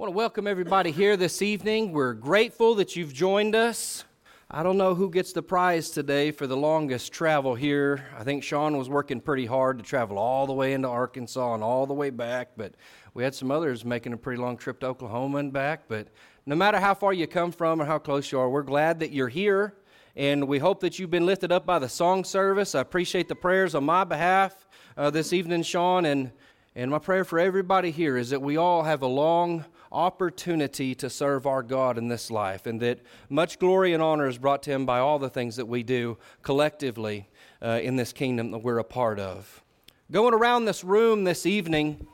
I want to welcome everybody here this evening. We're grateful that you've joined us. I don't know who gets the prize today for the longest travel here. I think Sean was working pretty hard to travel all the way into Arkansas and all the way back, but we had some others making a pretty long trip to Oklahoma and back. But no matter how far you come from or how close you are, we're glad that you're here. And we hope that you've been lifted up by the song service. I appreciate the prayers on my behalf uh, this evening, Sean. And, and my prayer for everybody here is that we all have a long, opportunity to serve our God in this life, and that much glory and honor is brought to Him by all the things that we do collectively uh, in this kingdom that we're a part of. Going around this room this evening,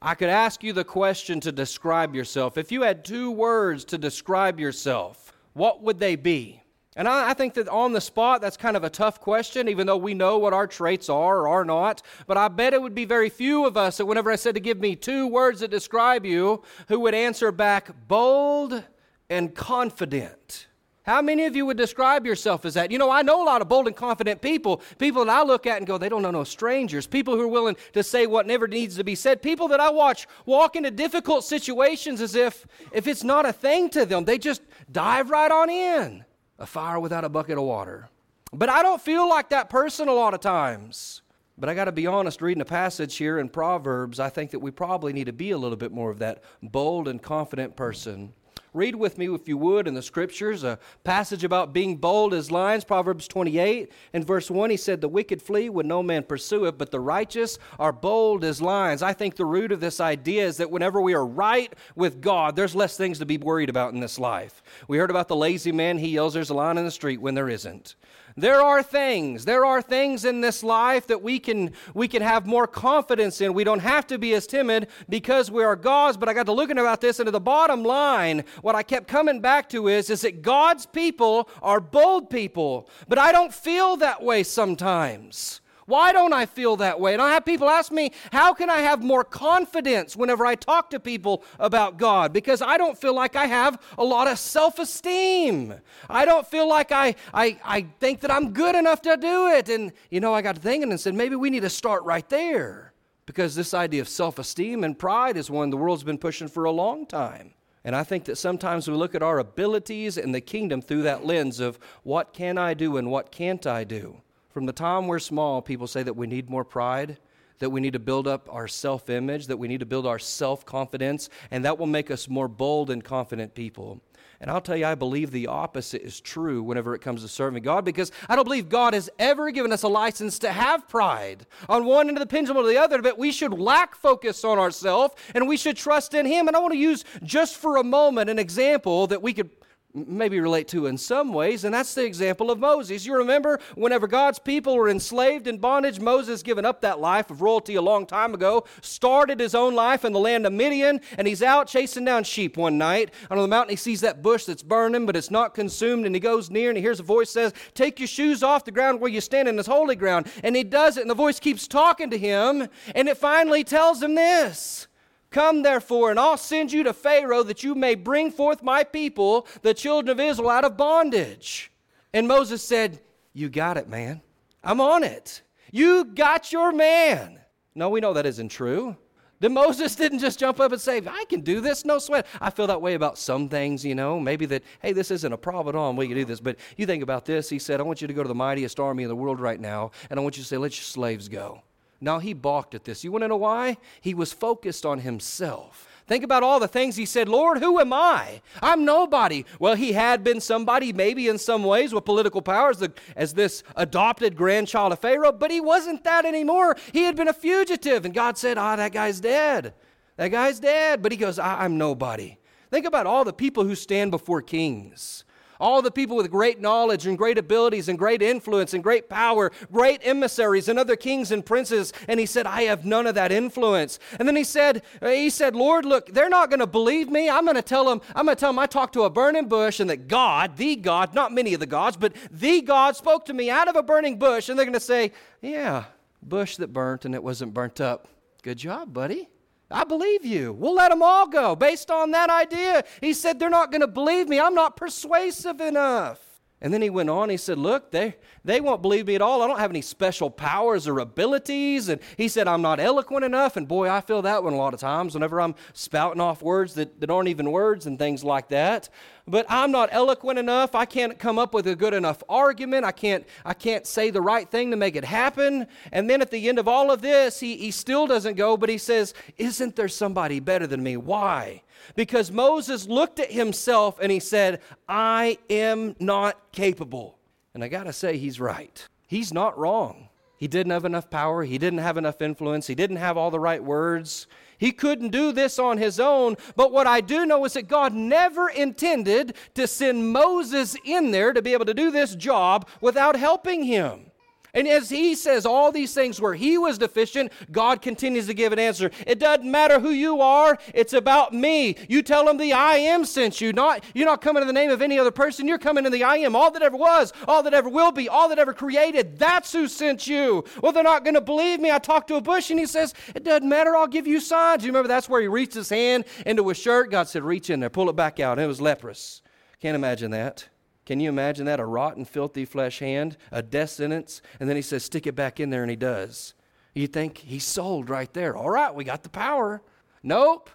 I could ask you the question to describe yourself. If you had two words to describe yourself, what would they be? And I, I, think that on the spot, that's kind of a tough question, even though we know what our traits are or are not. But I bet it would be very few of us that whenever I said to give me two words that describe you, who would answer back bold and confident. How many of you would describe yourself as that? You know, I know a lot of bold and confident people, people that I look at and go, they don't know no strangers, people who are willing to say what never needs to be said, people that I watch walk into difficult situations as if if it's not a thing to them, they just dive right on in a fire without a bucket of water. But I don't feel like that person a lot of times. But I got to be honest, reading a passage here in Proverbs, I think that we probably need to be a little bit more of that bold and confident person. Read with me, if you would, in the scriptures a passage about being bold as lions. Proverbs 28 and verse 1, he said, The wicked flee when no man pursue it, but the righteous are bold as lions. I think the root of this idea is that whenever we are right with God, there's less things to be worried about in this life. We heard about the lazy man. He yells, There's a lion in the street when there isn't. There are things, there are things in this life that we can we can have more confidence in. We don't have to be as timid because we are God's, but I got to looking about this and the bottom line, what I kept coming back to is is that God's people are bold people, but I don't feel that way sometimes. Why don't I feel that way? And I have people ask me, how can I have more confidence whenever I talk to people about God? Because I don't feel like I have a lot of self esteem. I don't feel like I, I, I think that I'm good enough to do it. And, you know, I got thinking and said, maybe we need to start right there. Because this idea of self esteem and pride is one the world's been pushing for a long time. And I think that sometimes we look at our abilities in the kingdom through that lens of what can I do and what can't I do. From the time we're small, people say that we need more pride, that we need to build up our self image, that we need to build our self confidence, and that will make us more bold and confident people. And I'll tell you, I believe the opposite is true whenever it comes to serving God because I don't believe God has ever given us a license to have pride on one end of the pendulum or the other, but we should lack focus on ourselves and we should trust in Him. And I want to use just for a moment an example that we could maybe relate to in some ways, and that's the example of Moses. You remember whenever God's people were enslaved in bondage, Moses, given up that life of royalty a long time ago, started his own life in the land of Midian, and he's out chasing down sheep one night. On the mountain, he sees that bush that's burning, but it's not consumed, and he goes near and he hears a voice says, Take your shoes off the ground where you stand in this holy ground. And he does it, and the voice keeps talking to him, and it finally tells him this. Come therefore, and I'll send you to Pharaoh that you may bring forth my people, the children of Israel, out of bondage. And Moses said, You got it, man. I'm on it. You got your man. No, we know that isn't true. Then Moses didn't just jump up and say, I can do this, no sweat. I feel that way about some things, you know. Maybe that, hey, this isn't a problem at all, we can do this. But you think about this. He said, I want you to go to the mightiest army in the world right now, and I want you to say, let your slaves go. Now he balked at this. You want to know why? He was focused on himself. Think about all the things he said, Lord, who am I? I'm nobody. Well, he had been somebody, maybe in some ways, with political power as, the, as this adopted grandchild of Pharaoh, but he wasn't that anymore. He had been a fugitive, and God said, Ah, that guy's dead. That guy's dead. But he goes, I'm nobody. Think about all the people who stand before kings all the people with great knowledge and great abilities and great influence and great power, great emissaries and other kings and princes. And he said, I have none of that influence. And then he said, he said, Lord, look, they're not going to believe me. I'm going to tell them, I'm going to tell them I talked to a burning bush and that God, the God, not many of the gods, but the God spoke to me out of a burning bush. And they're going to say, yeah, bush that burnt and it wasn't burnt up. Good job, buddy. I believe you. We'll let them all go based on that idea. He said, They're not going to believe me. I'm not persuasive enough. And then he went on, he said, Look, they, they won't believe me at all. I don't have any special powers or abilities. And he said, I'm not eloquent enough. And boy, I feel that one a lot of times whenever I'm spouting off words that, that aren't even words and things like that. But I'm not eloquent enough. I can't come up with a good enough argument. I can't, I can't say the right thing to make it happen. And then at the end of all of this, he, he still doesn't go, but he says, Isn't there somebody better than me? Why? Because Moses looked at himself and he said, I am not capable. And I got to say, he's right. He's not wrong. He didn't have enough power, he didn't have enough influence, he didn't have all the right words. He couldn't do this on his own, but what I do know is that God never intended to send Moses in there to be able to do this job without helping him. And as he says all these things where he was deficient, God continues to give an answer. It doesn't matter who you are, it's about me. You tell them the I am sent you. Not you're not coming in the name of any other person, you're coming in the I am. All that ever was, all that ever will be, all that ever created. That's who sent you. Well, they're not going to believe me. I talked to a bush and he says, It doesn't matter, I'll give you signs. You remember that's where he reached his hand into his shirt. God said, Reach in there, pull it back out. And it was leprous. Can't imagine that. Can you imagine that? A rotten, filthy flesh hand, a death sentence, and then he says, stick it back in there, and he does. You think he's sold right there. All right, we got the power. Nope.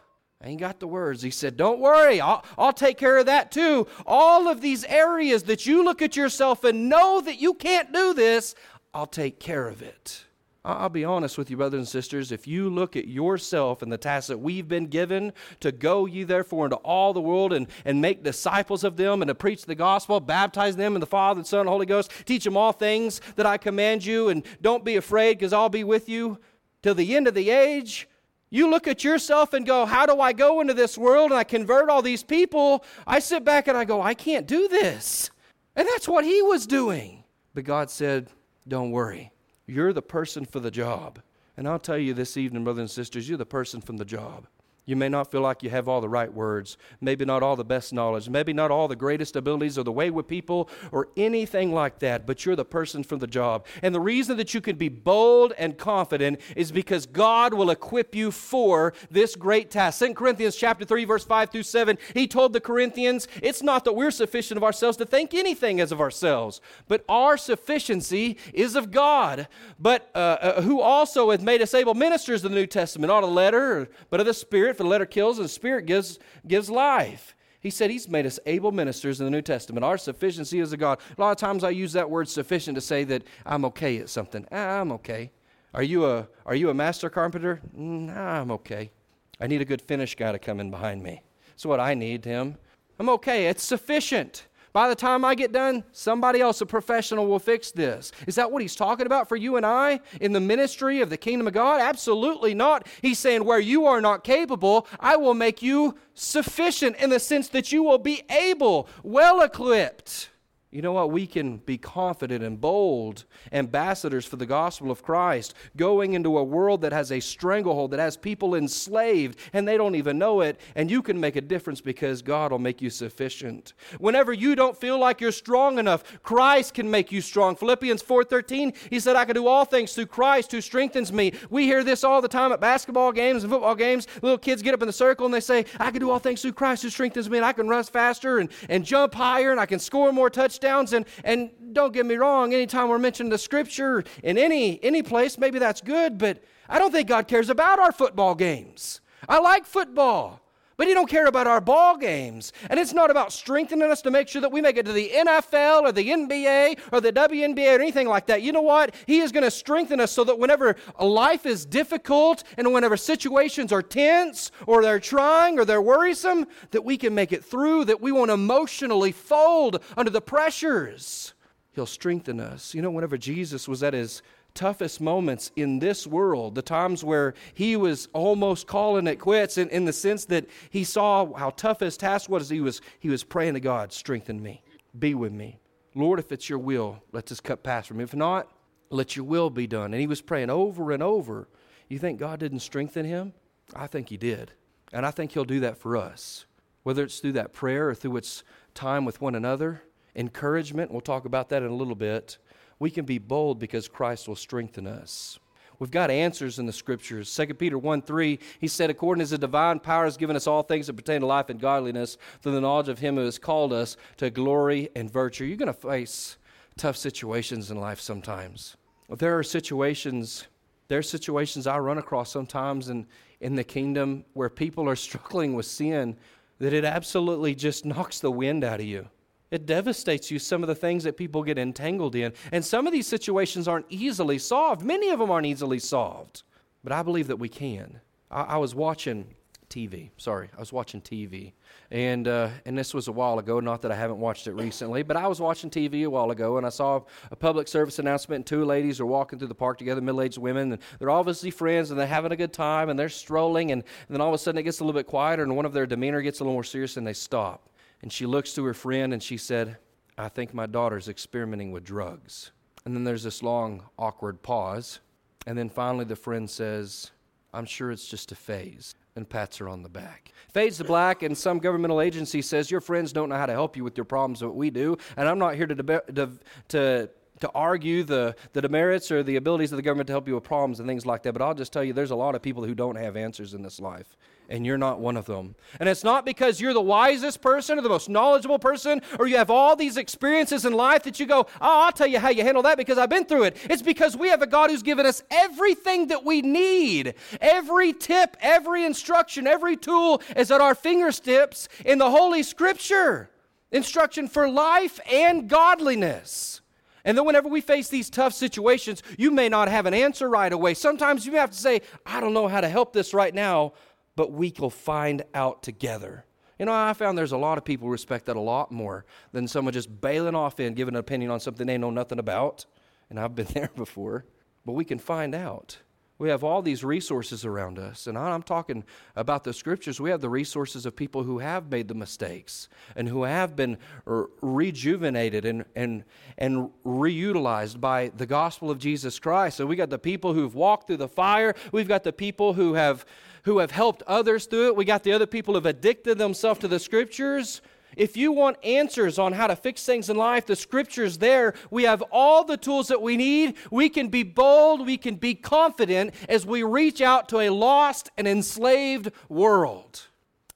I ain't got the words. He said, Don't worry, I'll, I'll take care of that too. All of these areas that you look at yourself and know that you can't do this, I'll take care of it. I'll be honest with you, brothers and sisters. If you look at yourself and the task that we've been given to go ye therefore into all the world and, and make disciples of them and to preach the gospel, baptize them in the Father and Son and Holy Ghost, teach them all things that I command you, and don't be afraid because I'll be with you till the end of the age. You look at yourself and go, How do I go into this world and I convert all these people? I sit back and I go, I can't do this. And that's what he was doing. But God said, Don't worry. You're the person for the job. And I'll tell you this evening, brothers and sisters, you're the person from the job. You may not feel like you have all the right words, maybe not all the best knowledge, maybe not all the greatest abilities or the way with people or anything like that, but you're the person for the job. And the reason that you can be bold and confident is because God will equip you for this great task. 2 Corinthians chapter 3 verse 5 through 7, he told the Corinthians, it's not that we're sufficient of ourselves to think anything as of ourselves, but our sufficiency is of God, but uh, uh, who also hath made us able ministers of the New Testament, not a letter, but of the Spirit the letter kills and the Spirit gives, gives life. He said he's made us able ministers in the New Testament. Our sufficiency is of God. A lot of times I use that word sufficient to say that I'm okay at something. Ah, I'm okay. Are you a, are you a master carpenter? Nah, I'm okay. I need a good finish guy to come in behind me. That's what I need, him. I'm okay. It's sufficient. By the time I get done, somebody else, a professional, will fix this. Is that what he's talking about for you and I in the ministry of the kingdom of God? Absolutely not. He's saying, where you are not capable, I will make you sufficient in the sense that you will be able, well equipped you know what? We can be confident and bold ambassadors for the gospel of Christ, going into a world that has a stranglehold, that has people enslaved, and they don't even know it. And you can make a difference because God will make you sufficient. Whenever you don't feel like you're strong enough, Christ can make you strong. Philippians 4:13, he said, I can do all things through Christ who strengthens me. We hear this all the time at basketball games and football games. Little kids get up in the circle and they say, I can do all things through Christ who strengthens me, and I can run faster and, and jump higher, and I can score more touchdowns touchdowns. And, and don't get me wrong, anytime we're mentioning the scripture in any, any place, maybe that's good, but I don't think God cares about our football games. I like football. But he don't care about our ball games. And it's not about strengthening us to make sure that we make it to the NFL or the NBA or the WNBA or anything like that. You know what? He is going to strengthen us so that whenever life is difficult and whenever situations are tense or they're trying or they're worrisome, that we can make it through, that we won't emotionally fold under the pressures. He'll strengthen us. You know, whenever Jesus was at his toughest moments in this world, the times where he was almost calling it quits in, in the sense that he saw how tough his task was, he was, he was praying to God, strengthen me, be with me. Lord, if it's your will, let this cup pass from me. If not, let your will be done. And he was praying over and over. You think God didn't strengthen him? I think he did. And I think he'll do that for us. Whether it's through that prayer or through its time with one another, encouragement, we'll talk about that in a little bit we can be bold because Christ will strengthen us. We've got answers in the scriptures. 2 Peter 1 3, he said, According as the divine power has given us all things that pertain to life and godliness, through the knowledge of him who has called us to glory and virtue. You're going to face tough situations in life sometimes. There are situations, there are situations I run across sometimes in, in the kingdom where people are struggling with sin that it absolutely just knocks the wind out of you. It devastates you some of the things that people get entangled in. And some of these situations aren't easily solved. Many of them aren't easily solved. But I believe that we can. I, I was watching TV. Sorry, I was watching TV. And, uh, and this was a while ago, not that I haven't watched it recently, but I was watching TV a while ago and I saw a public service announcement and two ladies are walking through the park together, middle aged women, and they're obviously friends and they're having a good time and they're strolling. And, and then all of a sudden it gets a little bit quieter and one of their demeanor gets a little more serious and they stop. And she looks to her friend and she said, I think my daughter's experimenting with drugs. And then there's this long, awkward pause. And then finally the friend says, I'm sure it's just a phase, and pats her on the back. Fades to black, and some governmental agency says, Your friends don't know how to help you with your problems, but we do. And I'm not here to, deb- to, to, to argue the, the demerits or the abilities of the government to help you with problems and things like that, but I'll just tell you there's a lot of people who don't have answers in this life and you're not one of them. And it's not because you're the wisest person or the most knowledgeable person or you have all these experiences in life that you go, oh, I'll tell you how you handle that because I've been through it. It's because we have a God who's given us everything that we need. Every tip, every instruction, every tool is at our fingertips in the Holy Scripture. Instruction for life and godliness. And then, whenever we face these tough situations, you may not have an answer right away. Sometimes you have to say, I don't know how to help this right now, but we will find out together. You know, I found there's a lot of people respect that a lot more than someone just bailing off in, giving an opinion on something they know nothing about. And I've been there before. But we can find out. We have all these resources around us. And I'm talking about the scriptures. We have the resources of people who have made the mistakes and who have been rejuvenated and, and, and reutilized by the gospel of Jesus Christ. So we got the people who've walked through the fire. We've got the people who have who have helped others through it. We got the other people who have addicted themselves to the scriptures. If you want answers on how to fix things in life, the scripture's there. We have all the tools that we need. We can be bold, we can be confident as we reach out to a lost and enslaved world.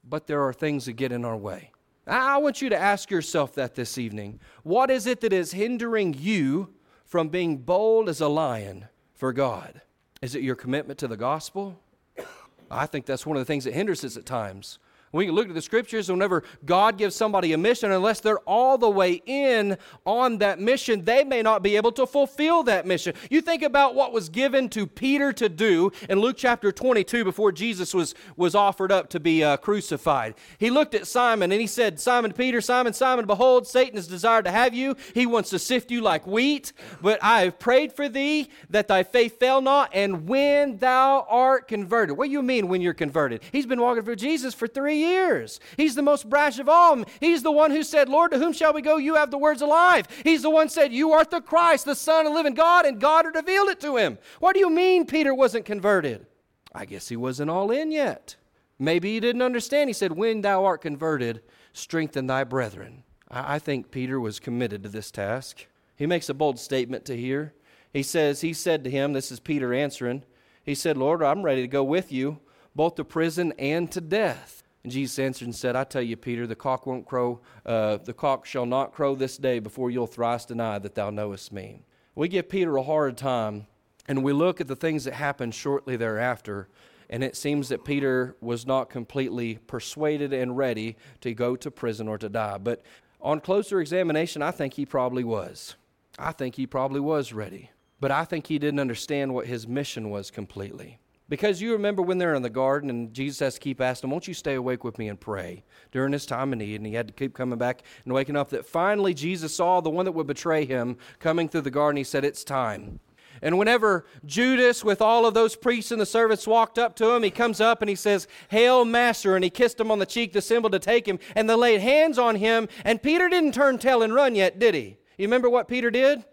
But there are things that get in our way. I want you to ask yourself that this evening. What is it that is hindering you from being bold as a lion for God? Is it your commitment to the gospel? I think that's one of the things that hinders us at times. We can look at the scriptures, whenever God gives somebody a mission, unless they're all the way in on that mission, they may not be able to fulfill that mission. You think about what was given to Peter to do in Luke chapter 22 before Jesus was, was offered up to be uh, crucified. He looked at Simon and he said, Simon Peter, Simon, Simon, behold, Satan has desired to have you. He wants to sift you like wheat, but I have prayed for thee that thy faith fail not, and when thou art converted. What do you mean when you're converted? He's been walking for Jesus for three years. He's the most brash of all. He's the one who said, Lord, to whom shall we go? You have the words alive. He's the one said, You art the Christ, the Son of the living God, and God had revealed it to him. What do you mean Peter wasn't converted? I guess he wasn't all in yet. Maybe he didn't understand. He said, When thou art converted, strengthen thy brethren. I think Peter was committed to this task. He makes a bold statement to here. He says, He said to him, This is Peter answering, He said, Lord, I'm ready to go with you, both to prison and to death. And Jesus answered and said, I tell you, Peter, the cock won't crow, uh, the cock shall not crow this day before you'll thrice deny that thou knowest me. We give Peter a hard time, and we look at the things that happened shortly thereafter, and it seems that Peter was not completely persuaded and ready to go to prison or to die. But on closer examination, I think he probably was. I think he probably was ready. But I think he didn't understand what his mission was completely. Because you remember when they're in the garden and Jesus has to keep asking, them, Won't you stay awake with me and pray during his time of need? And he had to keep coming back and waking up. That finally Jesus saw the one that would betray him coming through the garden. He said, It's time. And whenever Judas, with all of those priests and the servants, walked up to him, he comes up and he says, Hail, Master. And he kissed him on the cheek, the symbol to take him. And they laid hands on him. And Peter didn't turn tail and run yet, did he? You remember what Peter did?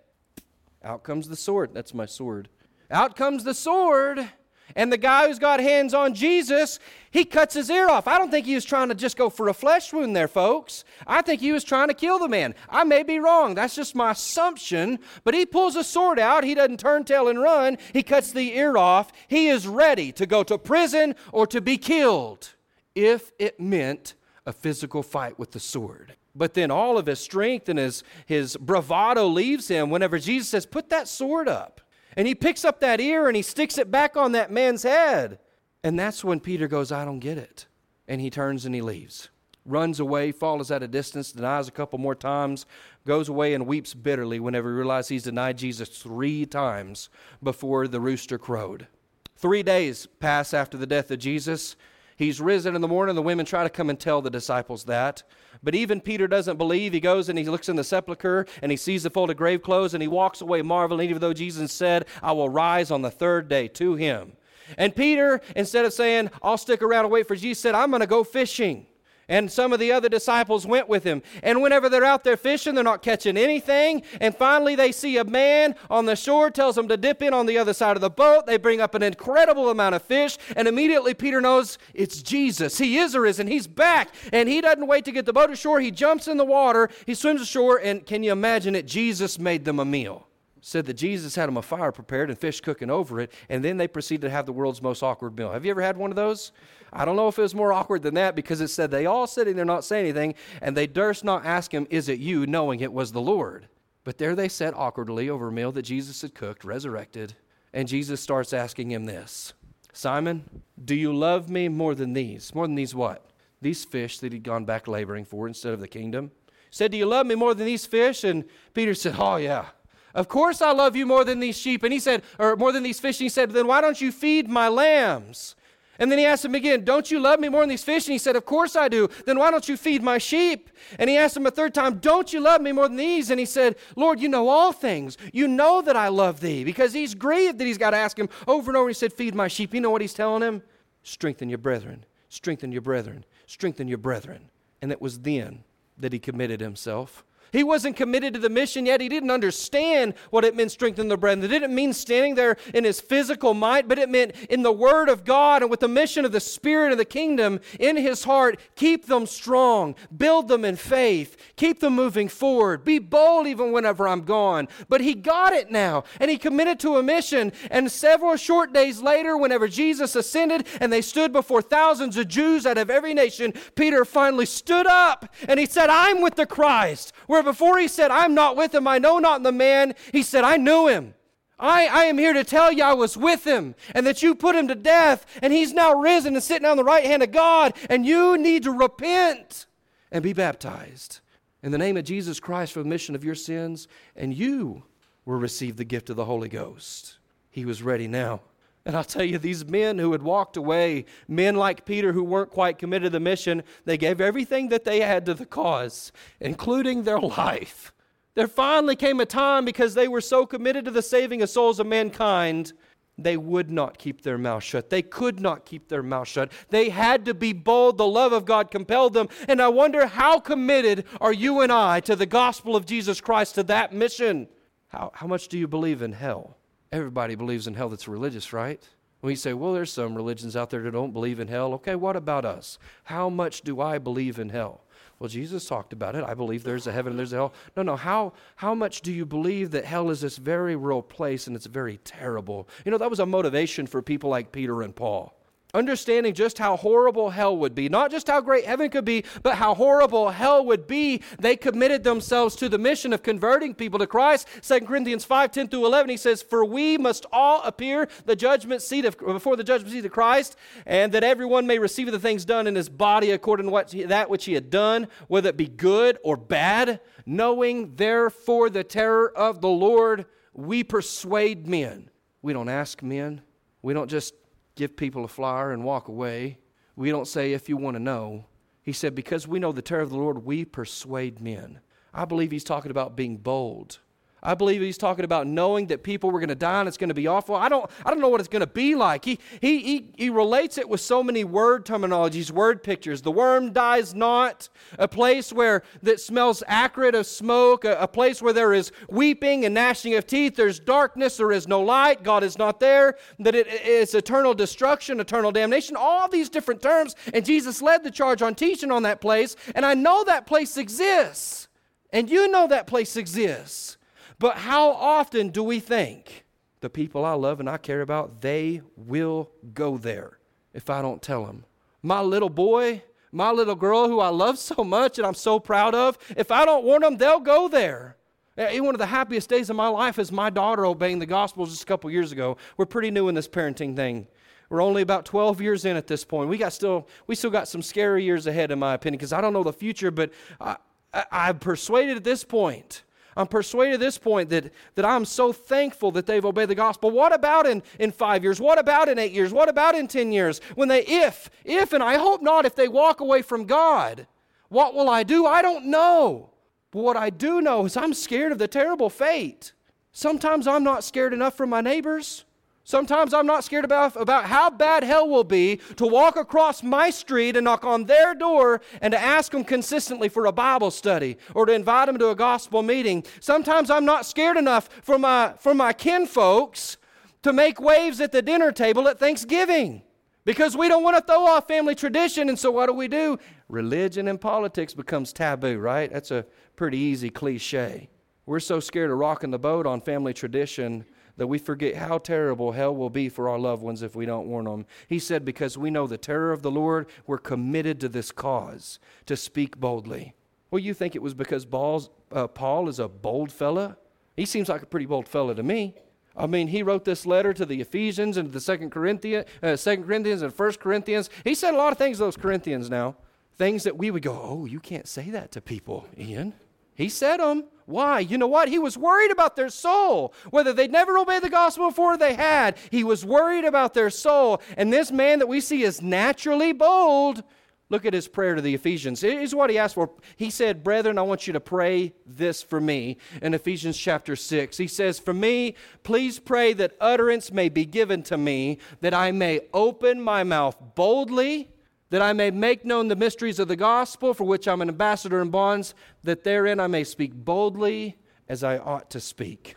Out comes the sword. That's my sword. Out comes the sword And the guy who's got hands on Jesus, he cuts his ear off. I don't think he was trying to just go for a flesh wound there, folks. I think he was trying to kill the man. I may be wrong. That's just my assumption. But he pulls a sword out. He doesn't turn tail and run. He cuts the ear off. He is ready to go to prison or to be killed if it meant a physical fight with the sword. But then all of his strength and his, his bravado leaves him whenever Jesus says, Put that sword up. And he picks up that ear and he sticks it back on that man's head. And that's when Peter goes, I don't get it. And he turns and he leaves. Runs away, falls at a distance, denies a couple more times, goes away and weeps bitterly whenever he realizes he's denied Jesus three times before the rooster crowed. Three days pass after the death of Jesus. He's risen in the morning. The women try to come and tell the disciples that. But even Peter doesn't believe. He goes and he looks in the sepulchre and he sees the folded grave clothes and he walks away marveling, even though Jesus said, I will rise on the third day to him. And Peter, instead of saying, I'll stick around and wait for Jesus, said, I'm going to go fishing. And some of the other disciples went with him. And whenever they're out there fishing, they're not catching anything. And finally, they see a man on the shore, tells them to dip in on the other side of the boat. They bring up an incredible amount of fish. And immediately, Peter knows it's Jesus. He is arisen. He's back. And he doesn't wait to get the boat ashore. He jumps in the water. He swims ashore. And can you imagine it? Jesus made them a meal said that Jesus had them a fire prepared and fish cooking over it, and then they proceeded to have the world's most awkward meal. Have you ever had one of those? I don't know if it was more awkward than that because it said they all sitting there not saying anything, and they durst not ask him, Is it you, knowing it was the Lord? But there they sat awkwardly over a meal that Jesus had cooked, resurrected, and Jesus starts asking him this Simon, do you love me more than these? More than these what? These fish that he'd gone back laboring for instead of the kingdom. He said, Do you love me more than these fish? And Peter said, Oh, yeah. Of course I love you more than these sheep. And he said, or more than these fish. And he said, Then why don't you feed my lambs? And then he asked him again, Don't you love me more than these fish? And he said, Of course I do. Then why don't you feed my sheep? And he asked him a third time, Don't you love me more than these? And he said, Lord, you know all things. You know that I love thee. Because he's grieved that he's got to ask him over and over. He said, Feed my sheep. You know what he's telling him? Strengthen your brethren. Strengthen your brethren. Strengthen your brethren. And it was then that he committed himself he wasn't committed to the mission yet. He didn't understand what it meant strengthen the brethren. It didn't mean standing there in his physical might, but it meant in the word of God and with the mission of the Spirit of the kingdom in his heart, keep them strong, build them in faith, keep them moving forward, be bold even whenever I'm gone. But he got it now, and he committed to a mission. And several short days later, whenever Jesus ascended and they stood before thousands of Jews out of every nation, Peter finally stood up and he said, I'm with the Christ. We're where before he said, I'm not with him, I know not the man, he said, I knew him. I, I am here to tell you I was with him and that you put him to death and he's now risen and sitting on the right hand of God and you need to repent and be baptized in the name of Jesus Christ for the remission of your sins and you will receive the gift of the Holy Ghost. He was ready now. And I'll tell you, these men who had walked away, men like Peter who weren't quite committed to the mission, they gave everything that they had to the cause, including their life. There finally came a time because they were so committed to the saving of souls of mankind, they would not keep their mouth shut. They could not keep their mouth shut. They had to be bold. The love of God compelled them. And I wonder how committed are you and I to the gospel of Jesus Christ, to that mission? How, how much do you believe in hell? Everybody believes in hell that's religious, right? We say, well, there's some religions out there that don't believe in hell. Okay, what about us? How much do I believe in hell? Well, Jesus talked about it. I believe there's a heaven and there's a hell. No, no. How, how much do you believe that hell is this very real place and it's very terrible? You know, that was a motivation for people like Peter and Paul understanding just how horrible hell would be, not just how great heaven could be, but how horrible hell would be, they committed themselves to the mission of converting people to Christ. 2 Corinthians 5 10 through 11, he says, For we must all appear the judgment seat of, before the judgment seat of Christ, and that everyone may receive the things done in his body according to what that which he had done, whether it be good or bad, knowing therefore the terror of the Lord, we persuade men. We don't ask men. We don't just give people a flyer and walk away. We don't say, if you want to know. He said, because we know the terror of the Lord, we persuade men. I believe he's talking about being bold. I believe he's talking about knowing that people were going to die and it's going to be awful. I don't, I don't know what it's going to be like. He, he, he, he relates it with so many word terminologies, word pictures. The worm dies not, a place where that smells acrid of smoke, a, a place where there is weeping and gnashing of teeth. There's darkness, there is no light, God is not there, that it is eternal destruction, eternal damnation, all these different terms. And Jesus led the charge on teaching on that place. And I know that place exists. And you know that place exists. But how often do we think the people I love and I care about, they will go there if I don't tell them? My little boy, my little girl who I love so much and I'm so proud of, if I don't warn them, they'll go there. Eh, one of the happiest days of my life is my daughter obeying the gospel just a couple years ago. We're pretty new in this parenting thing. We're only about 12 years in at this point. We got still we still got some scary years ahead in my opinion because I don't know the future, but I, I, I'm persuaded at this point I'm persuaded at this point that, that I'm so thankful that they've obeyed the gospel. What about in, in five years? What about in eight years? What about in 10 years? When they, if, if, and I hope not, if they walk away from God, what will I do? I don't know. But what I do know is I'm scared of the terrible fate. Sometimes I'm not scared enough for my neighbors. Sometimes I'm not scared about, about how bad hell will be to walk across my street and knock on their door and to ask them consistently for a Bible study or to invite them to a gospel meeting. Sometimes I'm not scared enough for my, for my kinfolks to make waves at the dinner table at Thanksgiving because we don't want to throw off family tradition. And so what do we do? Religion and politics becomes taboo, right? That's a pretty easy cliche. We're so scared of rocking the boat on family tradition that we forget how terrible hell will be for our loved ones if we don't warn them. He said, Because we know the terror of the Lord, we're committed to this cause to speak boldly. Well, you think it was because Paul's, uh, Paul is a bold fella? He seems like a pretty bold fella to me. I mean, he wrote this letter to the Ephesians and the Second Corinthians, uh, Second Corinthians and First Corinthians. He said a lot of things to those Corinthians now, things that we would go, "Oh, you can't say that to people, Ian." He said them. Why? You know what? He was worried about their soul. Whether they'd never obeyed the gospel before they had, he was worried about their soul. And this man that we see is naturally bold. Look at his prayer to the Ephesians. Here's what he asked for. He said, Brethren, I want you to pray this for me in Ephesians chapter 6. He says, For me, please pray that utterance may be given to me, that I may open my mouth boldly that I may make known the mysteries of the gospel, for which I'm an ambassador in bonds, that therein I may speak boldly as I ought to speak.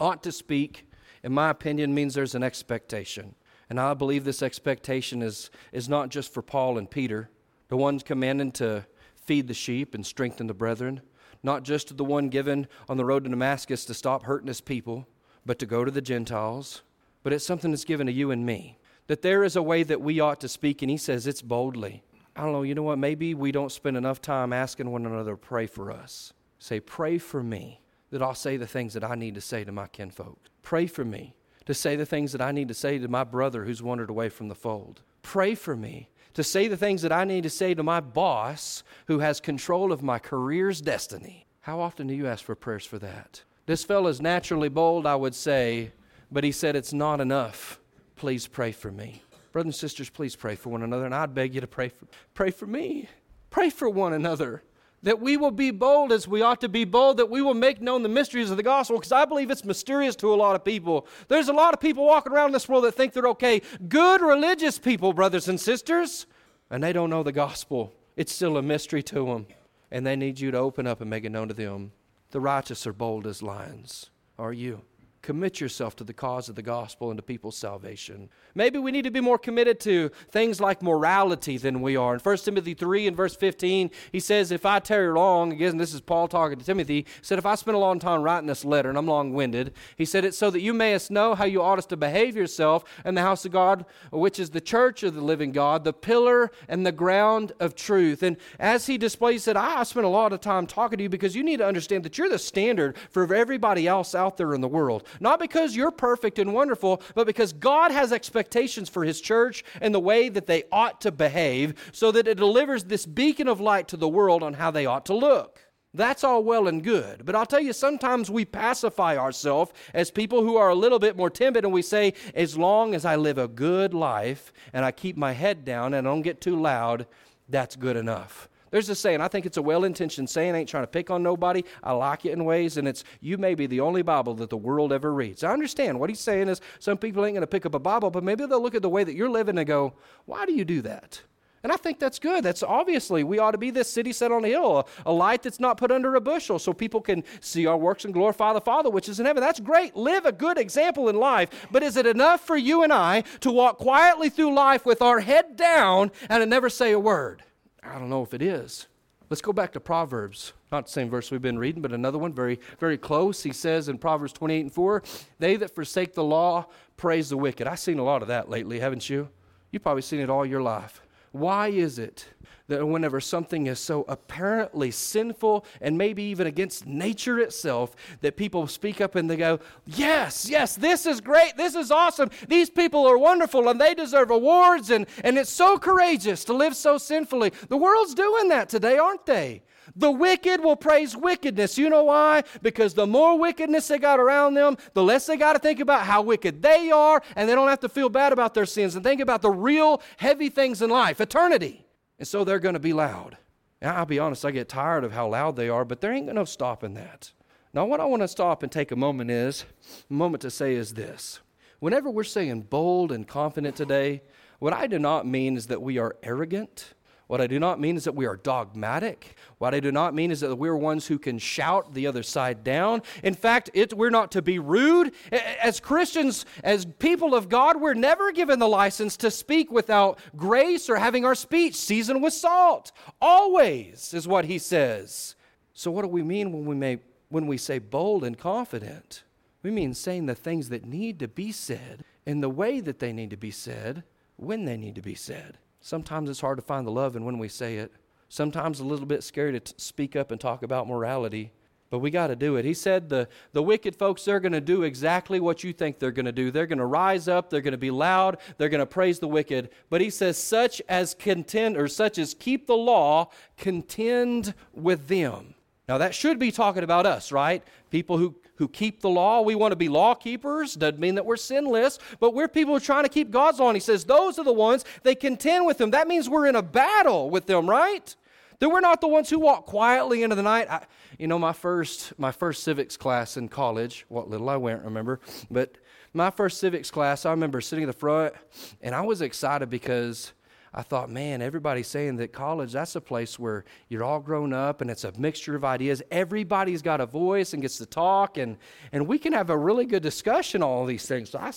Ought to speak, in my opinion, means there's an expectation. And I believe this expectation is, is not just for Paul and Peter, the ones commanded to feed the sheep and strengthen the brethren, not just to the one given on the road to Damascus to stop hurting his people, but to go to the Gentiles. But it's something that's given to you and me that there is a way that we ought to speak, and he says it's boldly. I don't know, you know what? Maybe we don't spend enough time asking one another to pray for us. Say, pray for me that I'll say the things that I need to say to my kinfolk. Pray for me to say the things that I need to say to my brother who's wandered away from the fold. Pray for me to say the things that I need to say to my boss who has control of my career's destiny. How often do you ask for prayers for that? This fellow is naturally bold, I would say, but he said it's not enough please pray for me. Brothers and sisters, please pray for one another. And I'd beg you to pray for, pray for me. Pray for one another. That we will be bold as we ought to be bold, that we will make known the mysteries of the gospel, because I believe it's mysterious to a lot of people. There's a lot of people walking around this world that think they're okay. Good religious people, brothers and sisters, and they don't know the gospel. It's still a mystery to them, and they need you to open up and make it known to them. The righteous are bold as lions. Are you? Commit yourself to the cause of the gospel and to people's salvation. Maybe we need to be more committed to things like morality than we are. In 1 Timothy 3 and verse 15, he says, If I tarry long, again, this is Paul talking to Timothy, he said, If I spend a long time writing this letter, and I'm long winded, he said, It's so that you mayest know how you ought to behave yourself in the house of God, which is the church of the living God, the pillar and the ground of truth. And as he displays, said, I spent a lot of time talking to you because you need to understand that you're the standard for everybody else out there in the world. Not because you're perfect and wonderful, but because God has expectations for His church and the way that they ought to behave so that it delivers this beacon of light to the world on how they ought to look. That's all well and good. But I'll tell you, sometimes we pacify ourselves as people who are a little bit more timid and we say, as long as I live a good life and I keep my head down and I don't get too loud, that's good enough. There's a saying, I think it's a well intentioned saying, I ain't trying to pick on nobody. I like it in ways, and it's, you may be the only Bible that the world ever reads. I understand. What he's saying is, some people ain't going to pick up a Bible, but maybe they'll look at the way that you're living and go, why do you do that? And I think that's good. That's obviously, we ought to be this city set on a hill, a, a, light that's not put under a bushel, so people can see our works and glorify the Father which is in heaven. That's great. Live a good example in life. But is it enough for you and I to walk quietly through life with our head down and never say a word? I don't know if it is. Let's go back to Proverbs. Not the same verse we've been reading, but another one very, very close. He says in Proverbs 28 and 4, They that forsake the law praise the wicked. I've seen a lot of that lately, haven't you? You've probably seen it all your life. Why is it that whenever something is so apparently sinful and maybe even against nature itself, that people speak up and they go, Yes, yes, this is great, this is awesome, these people are wonderful and they deserve awards, and, and it's so courageous to live so sinfully. The world's doing that today, aren't they? The wicked will praise wickedness. You know why? Because the more wickedness they got around them, the less they got to think about how wicked they are, and they don't have to feel bad about their sins and think about the real heavy things in life, eternity. And so they're going to be loud. Now, I'll be honest, I get tired of how loud they are, but there ain't no stopping that. Now, what I want to stop and take a moment is, a moment to say is this. Whenever we're saying bold and confident today, what I do not mean is that we are arrogant what I do not mean is that we are dogmatic. What I do not mean is that we're ones who can shout the other side down. In fact, it, we're not to be rude. As Christians, as people of God, we're never given the license to speak without grace or having our speech seasoned with salt. Always is what he says. So, what do we mean when we, may, when we say bold and confident? We mean saying the things that need to be said in the way that they need to be said when they need to be said. Sometimes it's hard to find the love in when we say it. Sometimes a little bit scary to speak up and talk about morality, but we got to do it. He said the, the wicked folks, they're going to do exactly what you think they're going to do. They're going to rise up, they're going to be loud, they're going to praise the wicked. But he says, such as contend, or such as keep the law, contend with them. Now, that should be talking about us, right? People who who keep the law. We want to be law keepers. Doesn't mean that we're sinless, but we're people who are trying to keep God's law. And he says, those are the ones they contend with them. That means we're in a battle with them, right? That we're not the ones who walk quietly into the night. I, you know, my first my first civics class in college, what little I went, remember, but my first civics class, I remember sitting in the front, and I was excited because I thought, man, everybody's saying that college, that's a place where you're all grown up and it's a mixture of ideas. Everybody's got a voice and gets to talk, and, and we can have a really good discussion on all these things. So I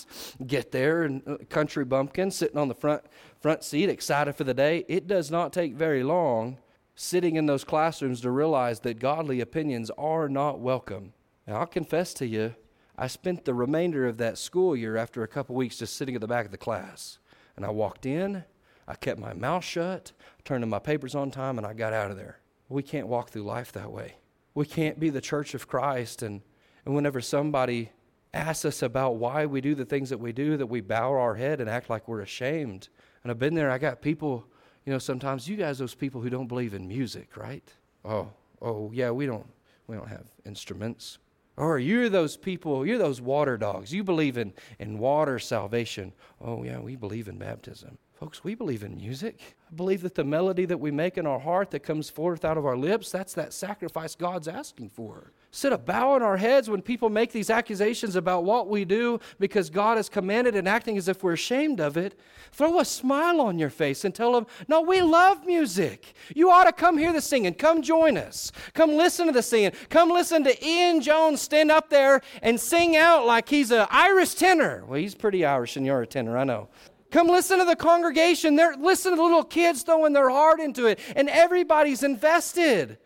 get there and uh, country bumpkin sitting on the front, front seat, excited for the day. It does not take very long sitting in those classrooms to realize that godly opinions are not welcome. Now, I'll confess to you, I spent the remainder of that school year after a couple weeks just sitting at the back of the class. And I walked in, I kept my mouth shut, turned in my papers on time, and I got out of there. We can't walk through life that way. We can't be the church of Christ. And, and whenever somebody asks us about why we do the things that we do, that we bow our head and act like we're ashamed. And I've been there, I got people, you know, sometimes you guys, those people who don't believe in music, right? Oh, oh, yeah, we don't, we don't have instruments. Or you're those people, you're those water dogs. You believe in, in water salvation. Oh, yeah, we believe in baptism. Folks, we believe in music. I believe that the melody that we make in our heart that comes forth out of our lips, that's that sacrifice God's asking for. Sit a bow in our heads when people make these accusations about what we do because God has commanded and acting as if we're ashamed of it, throw a smile on your face and tell them, No, we love music. You ought to come hear the singing. Come join us. Come listen to the singing. Come listen to Ian Jones stand up there and sing out like he's an Irish tenor. Well, he's pretty Irish and you're a tenor, I know. Come listen to the congregation. They're, listen to the little kids throwing their heart into it, and everybody's invested.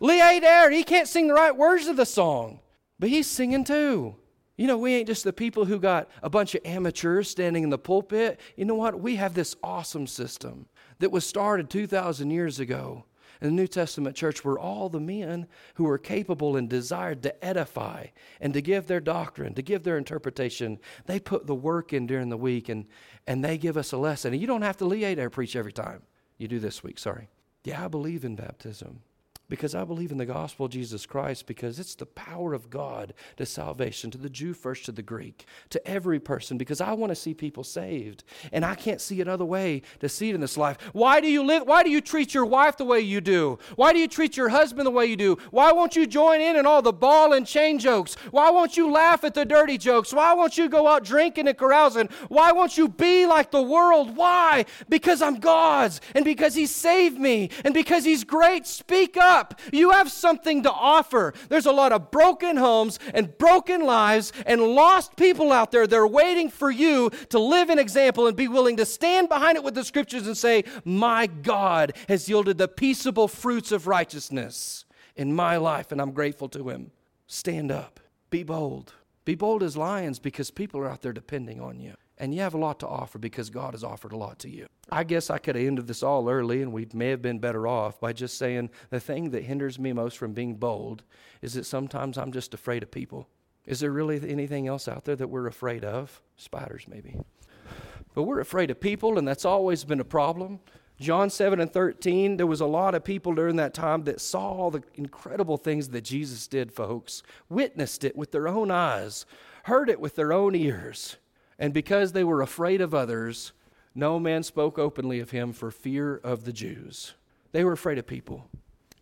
Lee Adair, he can't sing the right words of the song, but he's singing too. You know, we ain't just the people who got a bunch of amateurs standing in the pulpit. You know what? We have this awesome system that was started 2,000 years ago in the New Testament church were all the men who were capable and desired to edify and to give their doctrine, to give their interpretation. They put the work in during the week and, and they give us a lesson. And you don't have to lead there preach every time. You do this week, sorry. Yeah, I believe in baptism. Because I believe in the gospel of Jesus Christ because it's the power of God to salvation, to the Jew first, to the Greek, to every person, because I want to see people saved. And I can't see another way to see it in this life. Why do you live? Why do you treat your wife the way you do? Why do you treat your husband the way you do? Why won't you join in in all the ball and chain jokes? Why won't you laugh at the dirty jokes? Why won't you go out drinking and carousing? Why won't you be like the world? Why? Because I'm God's and because He saved me and because He's great. Speak up up. You have something to offer. There's a lot of broken homes and broken lives and lost people out there. They're waiting for you to live an example and be willing to stand behind it with the scriptures and say, My God has yielded the peaceable fruits of righteousness in my life, and I'm grateful to Him. Stand up. Be bold. Be bold as lions because people are out there depending on you. And you have a lot to offer because God has offered a lot to you. I guess I could have ended this all early and we may have been better off by just saying the thing that hinders me most from being bold is that sometimes I'm just afraid of people. Is there really anything else out there that we're afraid of? Spiders, maybe. But we're afraid of people, and that's always been a problem. John 7 and 13, there was a lot of people during that time that saw the incredible things that Jesus did, folks, witnessed it with their own eyes, heard it with their own ears. And because they were afraid of others, no man spoke openly of him for fear of the Jews. They were afraid of people.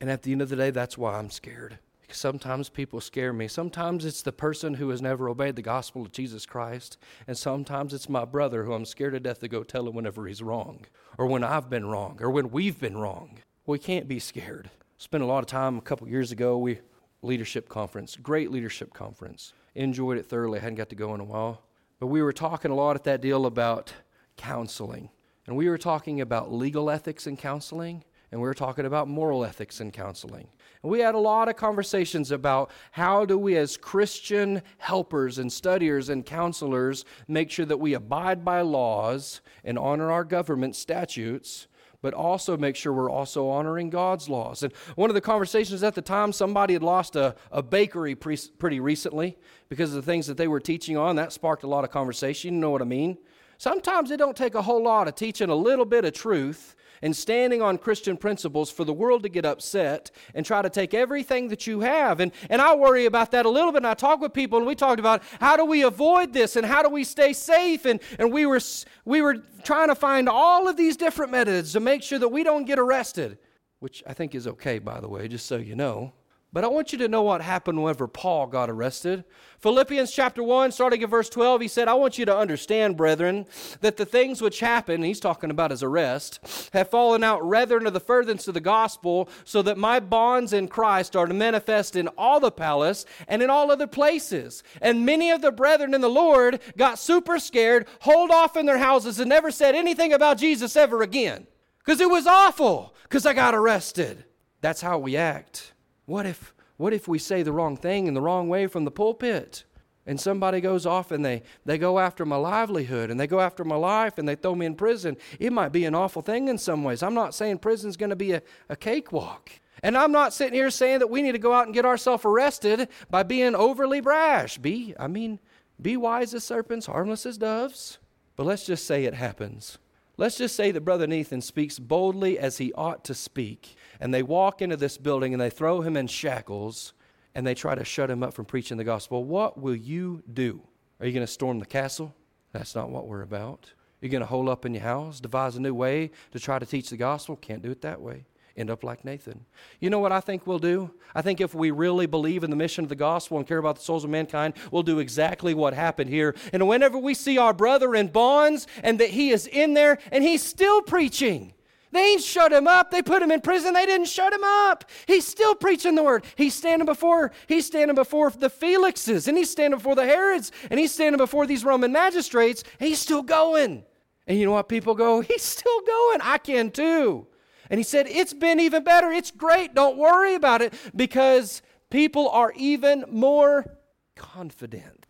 And at the end of the day, that's why I'm scared. Because sometimes people scare me. Sometimes it's the person who has never obeyed the gospel of Jesus Christ. And sometimes it's my brother who I'm scared to death to go tell him whenever he's wrong, or when I've been wrong, or when we've been wrong. We can't be scared. Spent a lot of time a couple years ago. We leadership conference, great leadership conference. Enjoyed it thoroughly. I hadn't got to go in a while. But we were talking a lot at that deal about counseling. And we were talking about legal ethics in counseling, and we were talking about moral ethics in counseling. And we had a lot of conversations about how do we, as Christian helpers and studiers and counselors, make sure that we abide by laws and honor our government statutes but also make sure we're also honoring God's laws. And one of the conversations at the time, somebody had lost a, a bakery pre- pretty recently because of the things that they were teaching on. That sparked a lot of conversation. You know what I mean? Sometimes it don't take a whole lot of teaching a little bit of truth and standing on Christian principles for the world to get upset and try to take everything that you have. And, and I worry about that a little bit. And I talk with people and we talked about how do we avoid this and how do we stay safe. And, and we, were, we were trying to find all of these different methods to make sure that we don't get arrested, which I think is okay, by the way, just so you know. But I want you to know what happened whenever Paul got arrested. Philippians chapter 1, starting at verse 12, he said, I want you to understand, brethren, that the things which happened, he's talking about his arrest, have fallen out rather into the furtherance of the gospel, so that my bonds in Christ are to manifest in all the palace and in all other places. And many of the brethren in the Lord got super scared, holed off in their houses, and never said anything about Jesus ever again. Because it was awful, because I got arrested. That's how we act. What if, what if we say the wrong thing in the wrong way from the pulpit? And somebody goes off and they, they go after my livelihood and they go after my life and they throw me in prison. It might be an awful thing in some ways. I'm not saying prison's going to be a, a cakewalk. And I'm not sitting here saying that we need to go out and get ourselves arrested by being overly brash. Be, I mean, be wise as serpents, harmless as doves. But let's just say it happens. Let's just say that Brother Nathan speaks boldly as he ought to speak and they walk into this building and they throw him in shackles and they try to shut him up from preaching the gospel, what will you do? Are you going to storm the castle? That's not what we're about. You're going to hole up in your house, devise a new way to try to teach the gospel? Can't do it that way. End up like Nathan. You know what I think we'll do? I think if we really believe in the mission of the gospel and care about the souls of mankind, we'll do exactly what happened here. And whenever we see our brother in bonds and that he is in there and he's still preaching, they ain't shut him up. They put him in prison. They didn't shut him up. He's still preaching the word. He's standing before, he's standing before the Felixes, and he's standing before the Herods, and he's standing before these Roman magistrates, and he's still going. And you know what people go? He's still going. I can too. And he said, It's been even better. It's great. Don't worry about it because people are even more confident.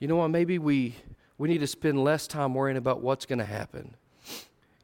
You know what? Maybe we, we need to spend less time worrying about what's going to happen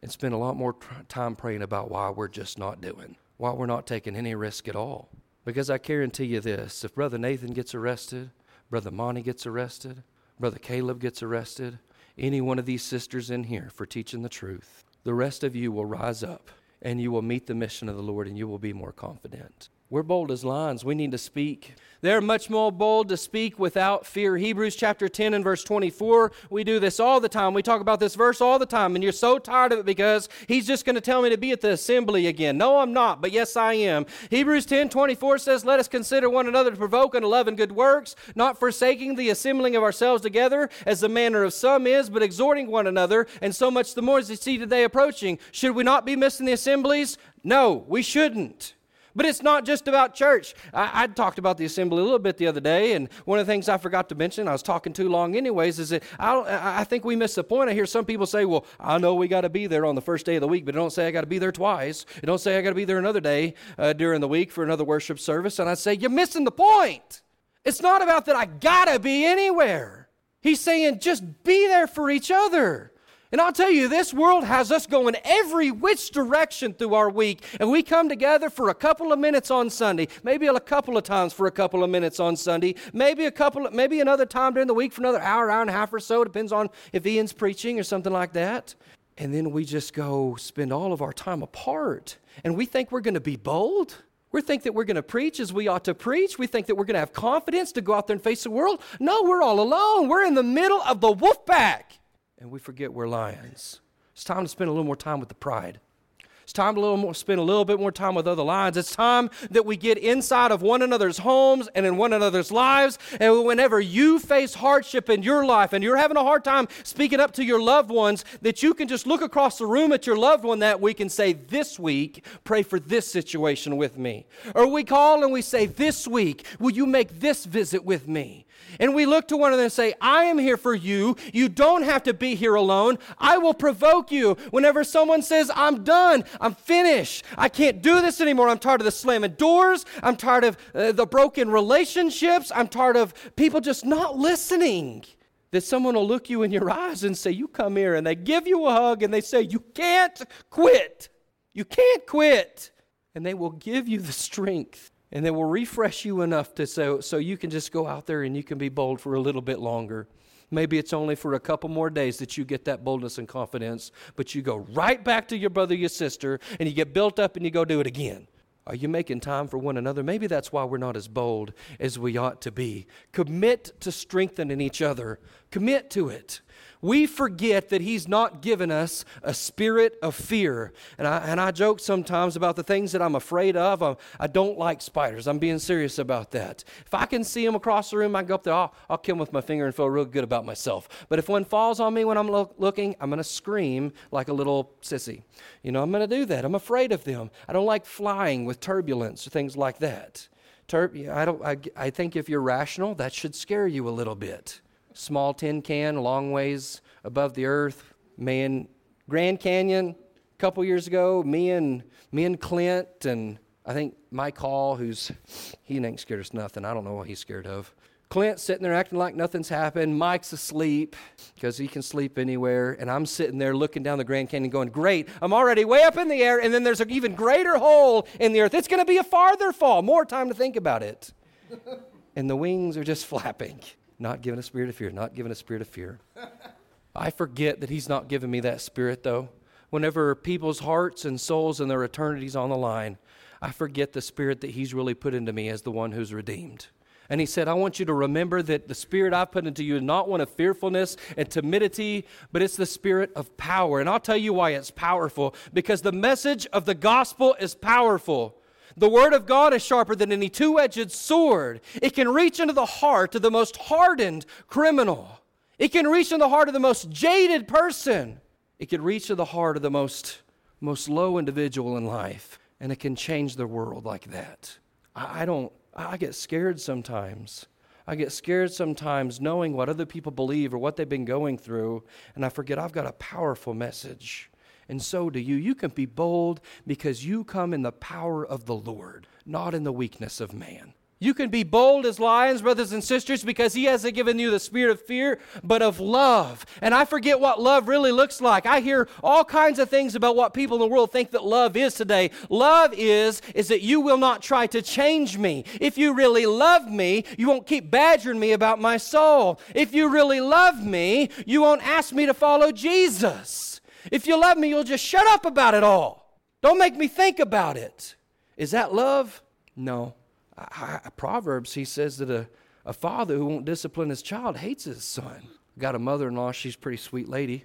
and spend a lot more time praying about why we're just not doing, why we're not taking any risk at all. Because I guarantee you this if Brother Nathan gets arrested, Brother Monty gets arrested, Brother Caleb gets arrested, any one of these sisters in here for teaching the truth, the rest of you will rise up and you will meet the mission of the Lord and you will be more confident. We're bold as lions. We need to speak. They're much more bold to speak without fear. Hebrews chapter 10 and verse 24. We do this all the time. We talk about this verse all the time, and you're so tired of it because he's just going to tell me to be at the assembly again. No, I'm not, but yes, I am. Hebrews 10 24 says, Let us consider one another to provoke unto love and good works, not forsaking the assembling of ourselves together, as the manner of some is, but exhorting one another, and so much the more as you see today approaching. Should we not be missing the assemblies? No, we shouldn't. But it's not just about church. I, I, talked about the assembly a little bit the other day, and one of the things I forgot to mention, I was talking too long anyways, is that I, I think we miss the point. I hear some people say, well, I know we got to be there on the first day of the week, but don't say I got to be there twice. It don't say I got to be there another day uh, during the week for another worship service. And I say, you're missing the point. It's not about that I got to be anywhere. He's saying, just be there for each other. And I'll tell you, this world has us going every which direction through our week. And we come together for a couple of minutes on Sunday, maybe a couple of times for a couple of minutes on Sunday, maybe a couple, maybe another time during the week for another hour, hour and a half or so. Depends on if Ian's preaching or something like that. And then we just go spend all of our time apart. And we think we're going to be bold. We think that we're going to preach as we ought to preach. We think that we're going to have confidence to go out there and face the world. No, we're all alone. We're in the middle of the wolf pack and we forget we're lions. It's time to spend a little more time with the pride. It's time to little more, spend a little bit more time with other lions. It's time that we get inside of one another's homes and in one another's lives. And whenever you face hardship in your life and you're having a hard time speaking up to your loved ones, that you can just look across the room at your loved one that week and say, This week, pray for this situation with me. Or we call and we say, This week, will you make this visit with me? And we look to one another and say, I am here for you. You don't have to be here alone. I will provoke you. Whenever someone says, I'm done, I'm finished, I can't do this anymore, I'm tired of the slamming doors, I'm tired of uh, the broken relationships, I'm tired of people just not listening. That someone will look you in your eyes and say, You come here, and they give you a hug and they say, You can't quit. You can't quit. And they will give you the strength and they will refresh you enough to so, so you can just go out there and you can be bold for a little bit longer. Maybe it's only for a couple more days that you get that boldness and confidence, but you go right back to your brother, your sister, and you get built up and you go do it again. Are you making time for one another? Maybe that's why we're not as bold as we ought to be. Commit to strengthening each other. Commit to it we forget that He's not given us a spirit of fear. And I, and I joke sometimes about the things that I'm afraid of. I'm, I do not like spiders. I'm being serious about that. If I can see them across the room, I go up there, I'll, I'll kill them with my finger and feel real good about myself. But if one falls on me when I'm lo- looking, I'm going to scream like a little sissy. You know, I'm going to do that. I'm afraid of them. I don't like flying with turbulence or things like that. Tur- I, don't, I, I think if you're rational, that should scare you a little bit small tin can, long ways above the earth. Man, Grand Canyon, a couple years ago, me and me and Clint and I think Mike Hall, who's he ain't scared of nothing. I don't know what he's scared of. Clint sitting there acting like nothing's happened. Mike's asleep because he can sleep anywhere. And I'm sitting there looking down the Grand Canyon going, Great, I'm already way up in the air. And then there's an even greater hole in the earth. It's going to be a farther fall. More time to think about it. and the wings are just flapping not given a spirit of fear, not given a spirit of fear. I forget that He's not given me that spirit, though. Whenever people's hearts and souls and their eternities on the line, I forget the spirit that He's really put into me as the one who's redeemed. And he said, I want you to remember that the spirit I've put into you is not one of fearfulness and timidity, but it's the spirit of power. And I'll tell you why it's powerful because the message of the gospel is powerful. The Word of God is sharper than any two edged sword. It can reach into the heart of the most hardened criminal. It can reach into the heart of the most jaded person. It can reach to the heart of the most, most low individual in life. And it can change the world like that. I, I don't, I get scared sometimes. I get scared sometimes knowing what other people believe or what they've been going through, and I forget I've got a powerful message and so do you. You can be bold because you come in the power of the Lord, not in the weakness of man. You can be bold as lions, brothers and sisters, because He hasn't given you the spirit of fear, but of love. And I forget what love really looks like. I hear all kinds of things about what people in the world think that love is today. Love is, is that you will not try to change me. If you really love me, you won't keep badgering me about my soul. If you really love me, you won't ask me to follow Jesus. If you love me, you'll just shut up about it all. Don't make me think about it. Is that love? No. I, I, Proverbs, he says that a, a father who won't discipline his child hates his son. Got a mother in law, she's a pretty sweet lady.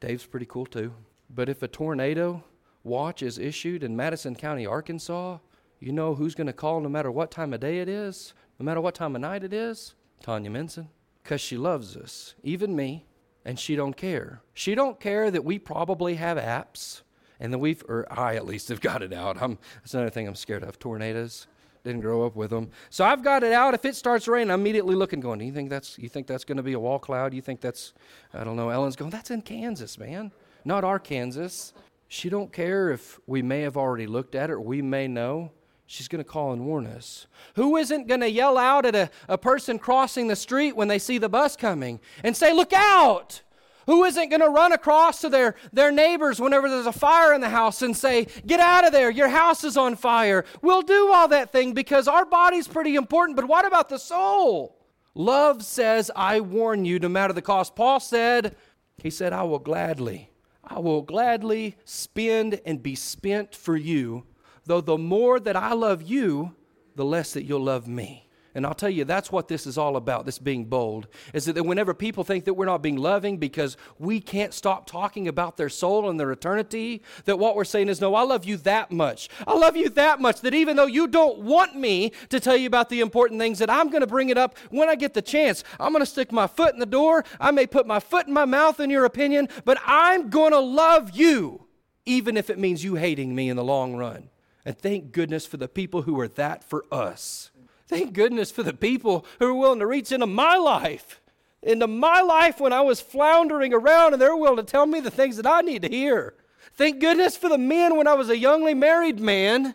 Dave's pretty cool too. But if a tornado watch is issued in Madison County, Arkansas, you know who's going to call no matter what time of day it is, no matter what time of night it is? Tanya Minson. Because she loves us, even me, and she don't care. She don't care that we probably have apps and that we've, or I at least have got it out. I'm, that's another thing I'm scared of tornadoes. Didn't grow up with them. So I've got it out. If it starts raining, I'm immediately looking, going, Do you think that's, you think that's going to be a wall cloud? You think that's, I don't know. Ellen's going, That's in Kansas, man. Not our Kansas. She don't care if we may have already looked at it or we may know. She's going to call and warn us. Who isn't going to yell out at a, a person crossing the street when they see the bus coming and say, Look out! Who isn't going to run across to their, their neighbors whenever there's a fire in the house and say, Get out of there, your house is on fire? We'll do all that thing because our body's pretty important, but what about the soul? Love says, I warn you, no matter the cost. Paul said, He said, I will gladly, I will gladly spend and be spent for you, though the more that I love you, the less that you'll love me. And I'll tell you, that's what this is all about, this being bold. Is that whenever people think that we're not being loving because we can't stop talking about their soul and their eternity, that what we're saying is, no, I love you that much. I love you that much that even though you don't want me to tell you about the important things, that I'm going to bring it up when I get the chance. I'm going to stick my foot in the door. I may put my foot in my mouth in your opinion, but I'm going to love you, even if it means you hating me in the long run. And thank goodness for the people who are that for us. Thank goodness for the people who are willing to reach into my life, into my life when I was floundering around, and they're willing to tell me the things that I need to hear. Thank goodness for the men when I was a youngly married man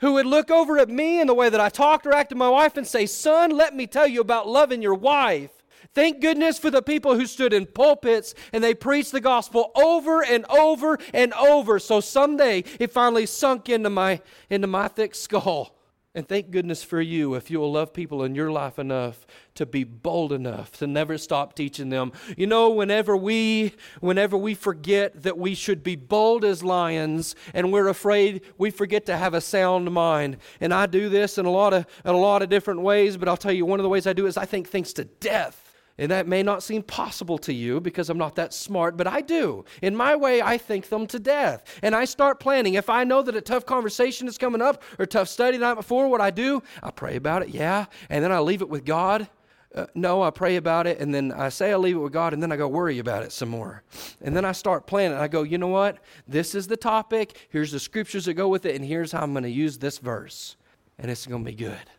who would look over at me in the way that I talked or acted my wife and say, Son, let me tell you about loving your wife. Thank goodness for the people who stood in pulpits and they preached the gospel over and over and over. So someday it finally sunk into my, into my thick skull. And thank goodness for you if you will love people in your life enough to be bold enough to never stop teaching them. You know, whenever we whenever we forget that we should be bold as lions and we're afraid, we forget to have a sound mind. And I do this in a lot of in a lot of different ways, but I'll tell you one of the ways I do is I think things to death. And that may not seem possible to you because I'm not that smart, but I do. In my way, I think them to death. And I start planning. If I know that a tough conversation is coming up or tough study the night before, what I do, I pray about it, yeah, and then I leave it with God. Uh, no, I pray about it, and then I say I leave it with God, and then I go worry about it some more. And then I start planning. I go, you know what? This is the topic. Here's the scriptures that go with it, and here's how I'm going to use this verse. And it's going to be good.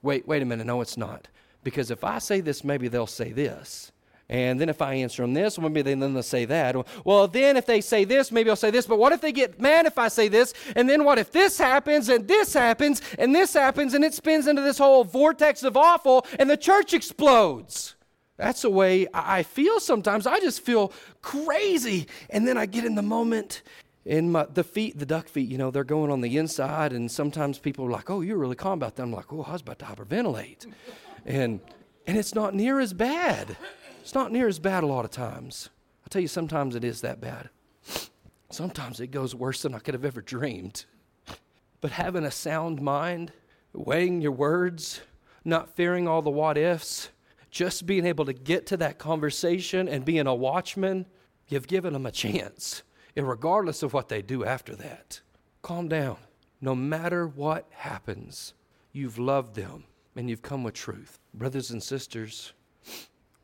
Wait, wait a minute. No, it's not. Because if I say this, maybe they'll say this. And then if I answer them this, maybe then they'll say that. Well, then if they say this, maybe I'll say this. But what if they get mad if I say this? And then what if this happens and this happens and this happens and it spins into this whole vortex of awful and the church explodes? That's the way I feel sometimes. I just feel crazy. And then I get in the moment and my, the feet, the duck feet, you know, they're going on the inside. And sometimes people are like, oh, you're really calm about that. I'm like, oh, I was about to hyperventilate. And, and it's not near as bad. It's not near as bad a lot of times. I tell you, sometimes it is that bad. Sometimes it goes worse than I could have ever dreamed. But having a sound mind, weighing your words, not fearing all the what ifs, just being able to get to that conversation and being a watchman, you've given them a chance, and regardless of what they do after that. Calm down. No matter what happens, you've loved them and you've come with truth. Brothers and sisters,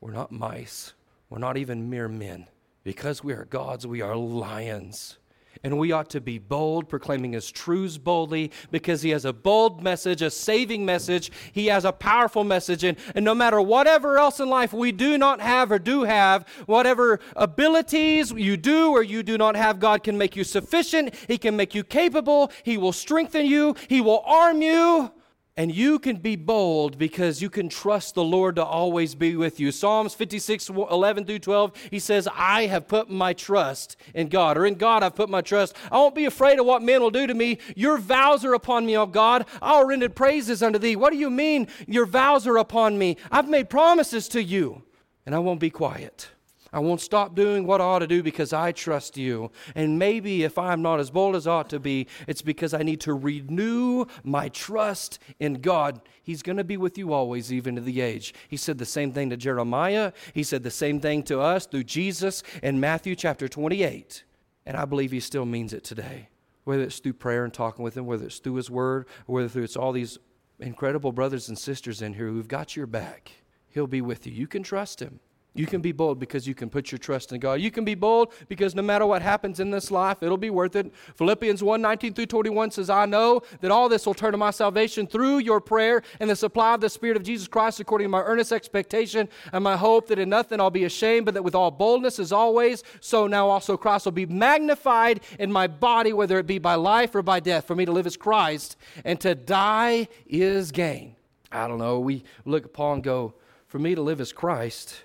we're not mice. We're not even mere men. Because we are gods, we are lions. And we ought to be bold, proclaiming his truths boldly, because he has a bold message, a saving message. He has a powerful message. And, and no matter whatever else in life we do not have or do have, whatever abilities you do or you do not have, God can make you sufficient. He can make you capable. He will strengthen you. He will arm you. And you can be bold because you can trust the Lord to always be with you. Psalms 56, 11 through 12, he says, I have put my trust in God, or in God I've put my trust. I won't be afraid of what men will do to me. Your vows are upon me, O God. I'll render praises unto thee. What do you mean your vows are upon me? I've made promises to you, and I won't be quiet. I won't stop doing what I ought to do because I trust you. And maybe if I'm not as bold as I ought to be, it's because I need to renew my trust in God. He's going to be with you always, even to the age. He said the same thing to Jeremiah. He said the same thing to us through Jesus in Matthew chapter 28. And I believe he still means it today. Whether it's through prayer and talking with him, whether it's through his word, or whether it's all these incredible brothers and sisters in here who've got your back, he'll be with you. You can trust him. You can be bold because you can put your trust in God. You can be bold because no matter what happens in this life, it'll be worth it. Philippians 1 19 through 21 says, I know that all this will turn to my salvation through your prayer and the supply of the Spirit of Jesus Christ, according to my earnest expectation and my hope that in nothing I'll be ashamed, but that with all boldness as always, so now also Christ will be magnified in my body, whether it be by life or by death. For me to live as Christ and to die is gain. I don't know. We look at Paul and go, for me to live as Christ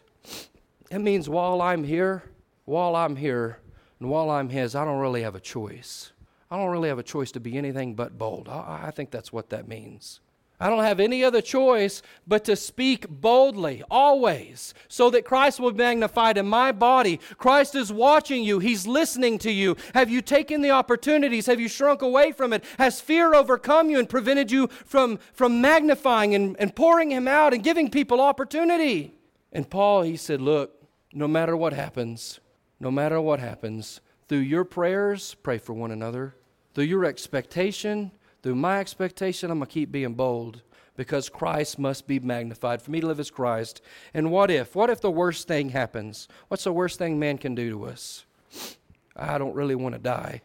it means while I'm here, while I'm here, and while I'm His, I don't really have a choice. I don't really have a choice to be anything but bold. I, I think that's what that means. I don't have any other choice but to speak boldly, always, so that Christ will be magnified in my body. Christ is watching you, He's listening to you. Have you taken the opportunities? Have you shrunk away from it? Has fear overcome you and prevented you from, from magnifying and, and pouring Him out and giving people opportunity? And Paul, he said, Look, no matter what happens, no matter what happens, through your prayers, pray for one another. Through your expectation, through my expectation, I'm going to keep being bold because Christ must be magnified. For me to live as Christ. And what if? What if the worst thing happens? What's the worst thing man can do to us? I don't really want to die.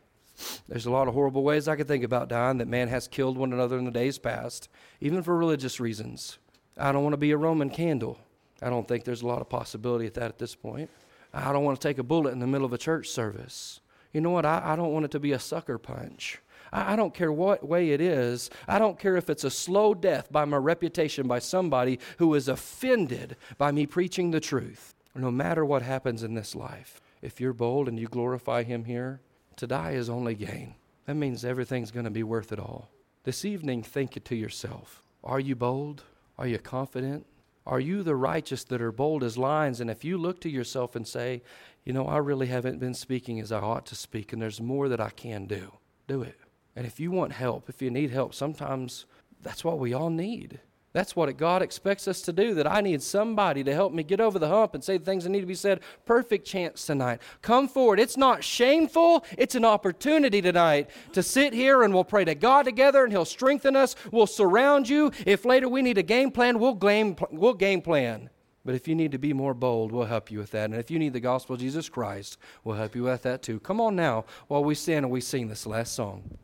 There's a lot of horrible ways I could think about dying that man has killed one another in the days past, even for religious reasons. I don't want to be a Roman candle. I don't think there's a lot of possibility at that at this point. I don't want to take a bullet in the middle of a church service. You know what? I, I don't want it to be a sucker punch. I, I don't care what way it is. I don't care if it's a slow death by my reputation by somebody who is offended by me preaching the truth. No matter what happens in this life, if you're bold and you glorify Him here, to die is only gain. That means everything's going to be worth it all. This evening, think it to yourself. Are you bold? Are you confident? Are you the righteous that are bold as lions? And if you look to yourself and say, you know, I really haven't been speaking as I ought to speak, and there's more that I can do, do it. And if you want help, if you need help, sometimes that's what we all need. That's what God expects us to do, that I need somebody to help me get over the hump and say the things that need to be said. Perfect chance tonight. Come forward. It's not shameful, it's an opportunity tonight to sit here and we'll pray to God together and He'll strengthen us. We'll surround you. If later we need a game plan, we'll game, we'll game plan. But if you need to be more bold, we'll help you with that. And if you need the gospel of Jesus Christ, we'll help you with that too. Come on now while we stand and we sing this last song.